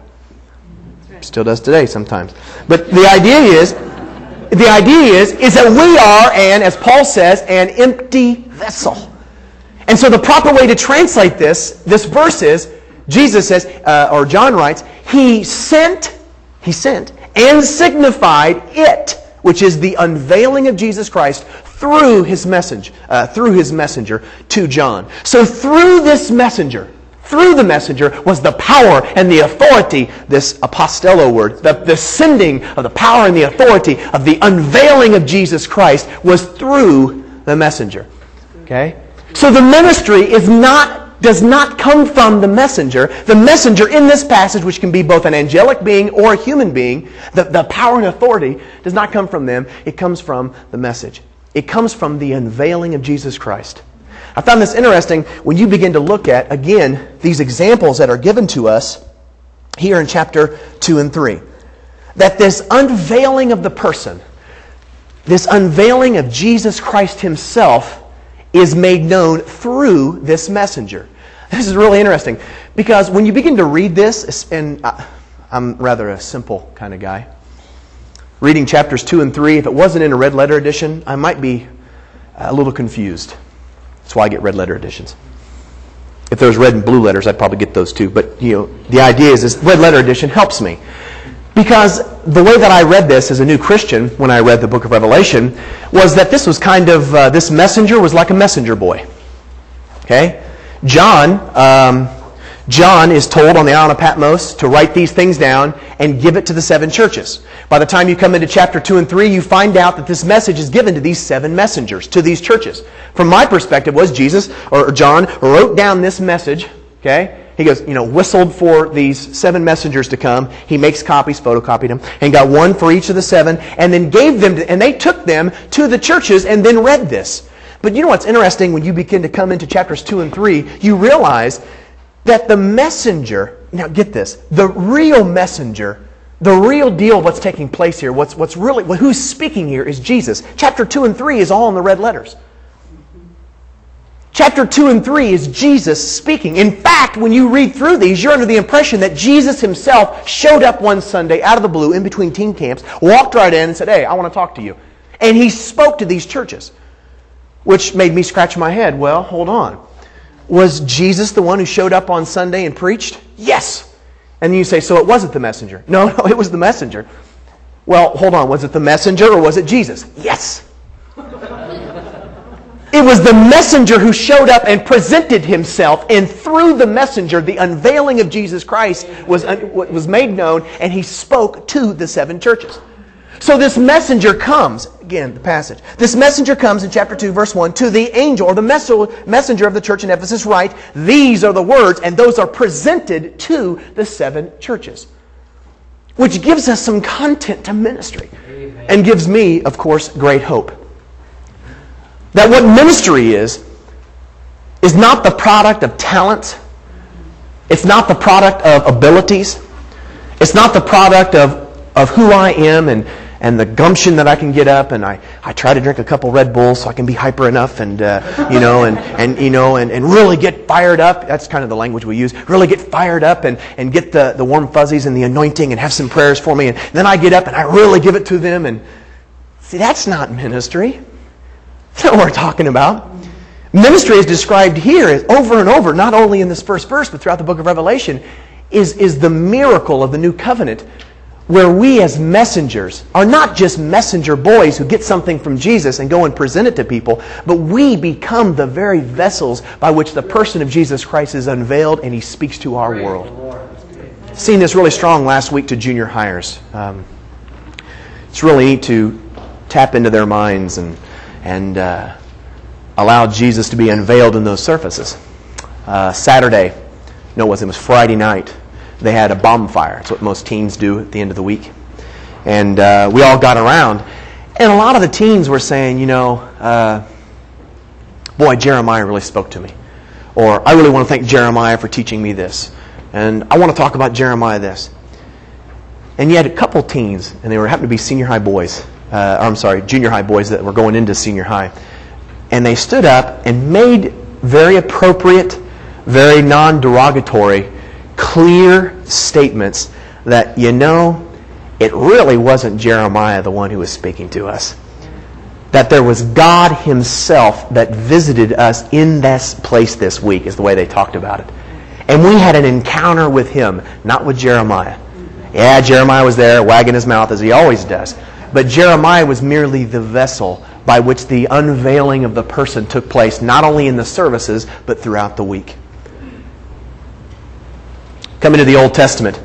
Still does today sometimes. But the idea is, the idea is, is that we are, and as Paul says, an empty vessel. And so the proper way to translate this, this verse is, Jesus says, uh, or John writes, He sent, He sent, and signified it, which is the unveiling of Jesus Christ through His message, uh, through His messenger to John. So through this messenger, through the messenger was the power and the authority, this apostello word, the, the sending of the power and the authority of the unveiling of Jesus Christ was through the messenger. Okay? So the ministry is not does not come from the messenger. The messenger in this passage, which can be both an angelic being or a human being, the, the power and authority does not come from them. It comes from the message. It comes from the unveiling of Jesus Christ. I found this interesting when you begin to look at, again, these examples that are given to us here in chapter 2 and 3. That this unveiling of the person, this unveiling of Jesus Christ Himself, is made known through this messenger. This is really interesting Because when you begin to read this, and uh, I'm rather a simple kind of guy, reading chapters 2 and 3, if it wasn't in a red letter edition, I might be a little confused. That's why I get red letter editions. If there was red and blue letters, I'd probably get those too. But you know, the idea is this red letter edition helps me. Because the way that I read this as a new Christian when I read the book of Revelation was that this was kind of, uh, this messenger was like a messenger boy. Okay? John, um, John is told on the island of Patmos to write these things down and give it to the seven churches. By the time you come into chapter 2 and 3, you find out that this message is given to these seven messengers, to these churches. From my perspective was Jesus, or John, wrote down this message, okay? He goes, you know, whistled for these seven messengers to come. He makes copies, photocopied them, and got one for each of the seven, and then gave them, to, and they took them to the churches and then read this. But you know what's interesting when you begin to come into chapters 2 and 3? You realize that the messenger, now get this, the real messenger, the real deal what's taking place here, what's, what's really, who's speaking here is Jesus. Chapter 2 and 3 is all in the red letters. Chapter 2 and 3 is Jesus speaking. In fact, when you read through these, you're under the impression that Jesus himself showed up one Sunday out of the blue in between teen camps, walked right in and said, Hey, I want to talk to you. And he spoke to these churches, which made me scratch my head. Well, hold on. Was Jesus the one who showed up on Sunday and preached? Yes. And you say, So it wasn't the messenger. No, no, it was the messenger. Well, hold on. Was it the messenger or was it Jesus? Yes. It was the messenger who showed up and presented himself, and through the messenger, the unveiling of Jesus Christ was, was made known, and he spoke to the seven churches. So this messenger comes, again, the passage. This messenger comes in chapter 2, verse 1, to the angel, or the messenger of the church in Ephesus, write, These are the words, and those are presented to the seven churches. Which gives us some content to ministry. Amen. And gives me, of course, great hope. That what ministry is, is not the product of talent. It's not the product of abilities. It's not the product of, of who I am and, and the gumption that I can get up and I, I try to drink a couple Red Bulls so I can be hyper enough and, uh, you know, and, and, you know, and, and really get fired up. That's kind of the language we use. Really get fired up and, and get the, the warm fuzzies and the anointing and have some prayers for me. And then I get up and I really give it to them. And see, that's not ministry. That's not what we're talking about. Ministry is described here over and over, not only in this first verse, but throughout the book of Revelation, is, is the miracle of the new covenant where we as messengers are not just messenger boys who get something from Jesus and go and present it to people, but we become the very vessels by which the person of Jesus Christ is unveiled and he speaks to our world. Seen this really strong last week to junior hires. Um, it's really neat to tap into their minds and and uh, allowed Jesus to be unveiled in those surfaces. Uh, Saturday, no, it wasn't. It was Friday night. They had a bonfire. It's what most teens do at the end of the week. And uh, we all got around. And a lot of the teens were saying, you know, uh, boy, Jeremiah really spoke to me. Or I really want to thank Jeremiah for teaching me this. And I want to talk about Jeremiah this. And you had a couple teens, and they were happened to be senior high boys uh, I'm sorry, junior high boys that were going into senior high. And they stood up and made very appropriate, very non derogatory, clear statements that, you know, it really wasn't Jeremiah the one who was speaking to us. That there was God Himself that visited us in this place this week, is the way they talked about it. And we had an encounter with Him, not with Jeremiah. Yeah, Jeremiah was there wagging his mouth as he always does. But Jeremiah was merely the vessel by which the unveiling of the person took place, not only in the services, but throughout the week. Come into the Old Testament,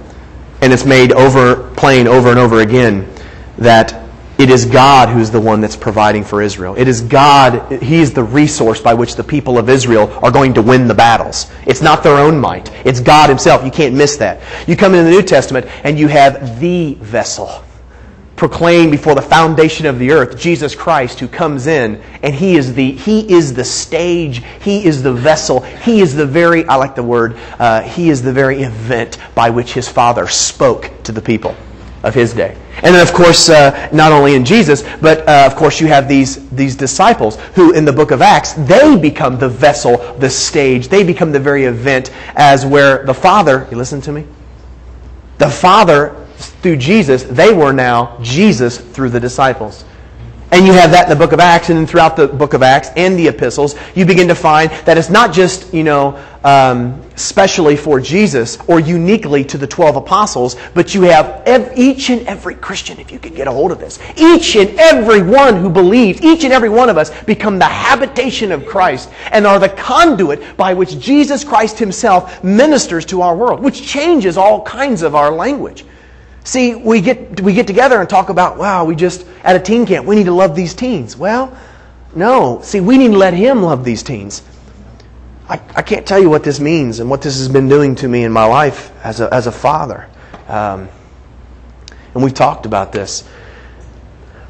and it's made over plain over and over again that it is God who's the one that's providing for Israel. It is God, He's the resource by which the people of Israel are going to win the battles. It's not their own might. It's God Himself. You can't miss that. You come into the New Testament and you have the vessel proclaimed before the foundation of the earth Jesus Christ who comes in and he is the he is the stage he is the vessel he is the very I like the word uh, he is the very event by which his father spoke to the people of his day And then, of course, uh, not only in Jesus, but uh, of course, you have these, these disciples who, in the book of Acts, they become the vessel, the stage. They become the very event as where the Father, you listen to me? The Father, through Jesus, they were now Jesus through the disciples. And you have that in the book of Acts, and throughout the book of Acts and the epistles, you begin to find that it's not just, you know, um, specially for Jesus or uniquely to the 12 apostles, but you have ev- each and every Christian, if you could get a hold of this, each and every one who believes, each and every one of us become the habitation of Christ and are the conduit by which Jesus Christ himself ministers to our world, which changes all kinds of our language. See, we get, we get together and talk about, wow, we just, at a teen camp, we need to love these teens. Well, no. See, we need to let Him love these teens. I, I can't tell you what this means and what this has been doing to me in my life as a, as a father. Um, and we've talked about this.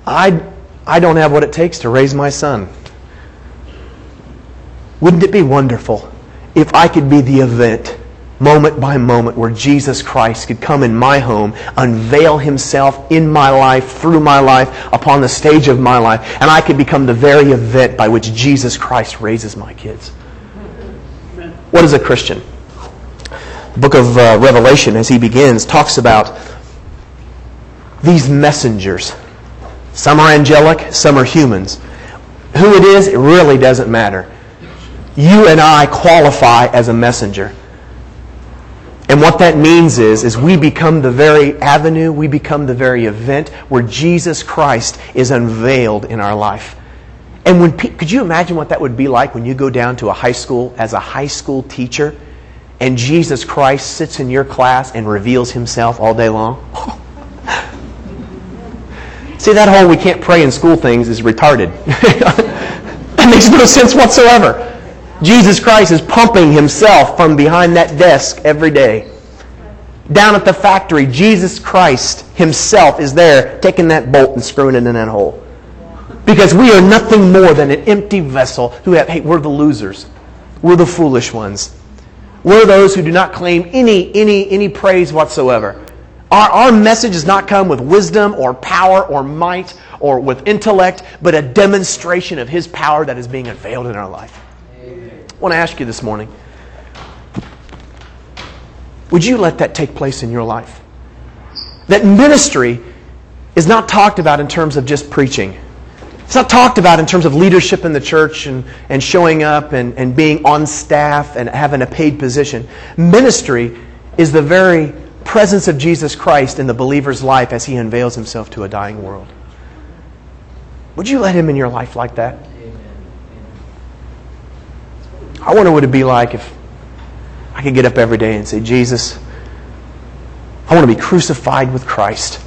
I, I don't have what it takes to raise my son. Wouldn't it be wonderful if I could be the event moment by moment where Jesus Christ could come in my home, unveil himself in my life, through my life, upon the stage of my life, and I could become the very event by which Jesus Christ raises my kids. What is a Christian? The book of uh, Revelation, as he begins, talks about these messengers. Some are angelic, some are humans. Who it is, it really doesn't matter. You and I qualify as a messenger. And what that means is, is we become the very avenue, we become the very event where Jesus Christ is unveiled in our life. And when could you imagine what that would be like when you go down to a high school as a high school teacher and Jesus Christ sits in your class and reveals himself all day long? See, that whole we can't pray in school things is retarded. that makes no sense whatsoever. Jesus Christ is pumping himself from behind that desk every day. Down at the factory, Jesus Christ himself is there taking that bolt and screwing it in that hole. Because we are nothing more than an empty vessel who have, hey, we're the losers. We're the foolish ones. We're those who do not claim any, any, any praise whatsoever. Our, our message does not come with wisdom or power or might or with intellect, but a demonstration of His power that is being unveiled in our life. I want to ask you this morning would you let that take place in your life? That ministry is not talked about in terms of just preaching. It's not talked about in terms of leadership in the church and, and showing up and, and being on staff and having a paid position. Ministry is the very presence of Jesus Christ in the believer's life as he unveils himself to a dying world. Would you let him in your life like that? I wonder what it'd be like if I could get up every day and say, Jesus, I want to be crucified with Christ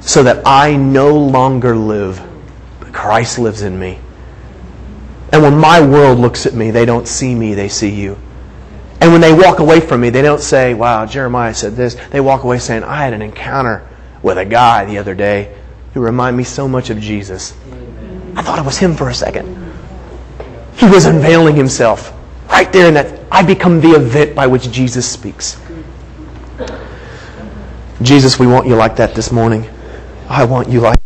so that I no longer live, but Christ lives in me. And when my world looks at me, they don't see me, they see you. And when they walk away from me, they don't say, wow, Jeremiah said this. They walk away saying, I had an encounter with a guy the other day who reminded me so much of Jesus. I thought it was him for a second. He was unveiling himself right there in that. I become the event by which Jesus speaks. Jesus, we want you like that this morning. I want you like